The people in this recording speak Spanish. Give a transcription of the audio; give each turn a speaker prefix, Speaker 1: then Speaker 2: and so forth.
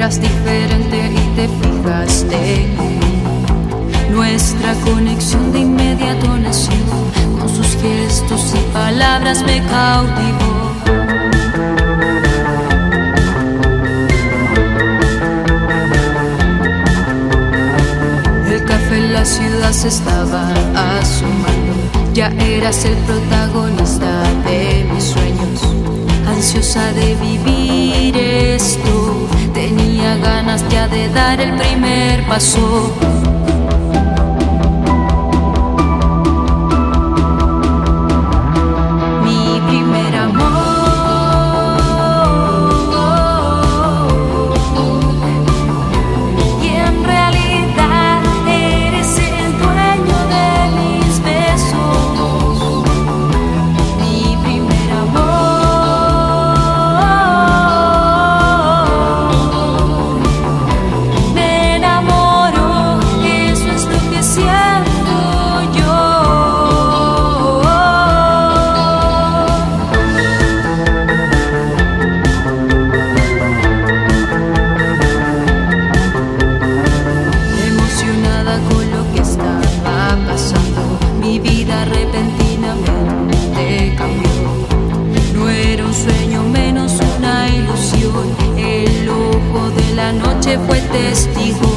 Speaker 1: eras diferente y te fijaste. Nuestra conexión de inmediato nació, con sus gestos y palabras me cautivó. El café en la ciudad se estaba asomando, ya eras el protagonista ya de dar el primer paso. fue testigo.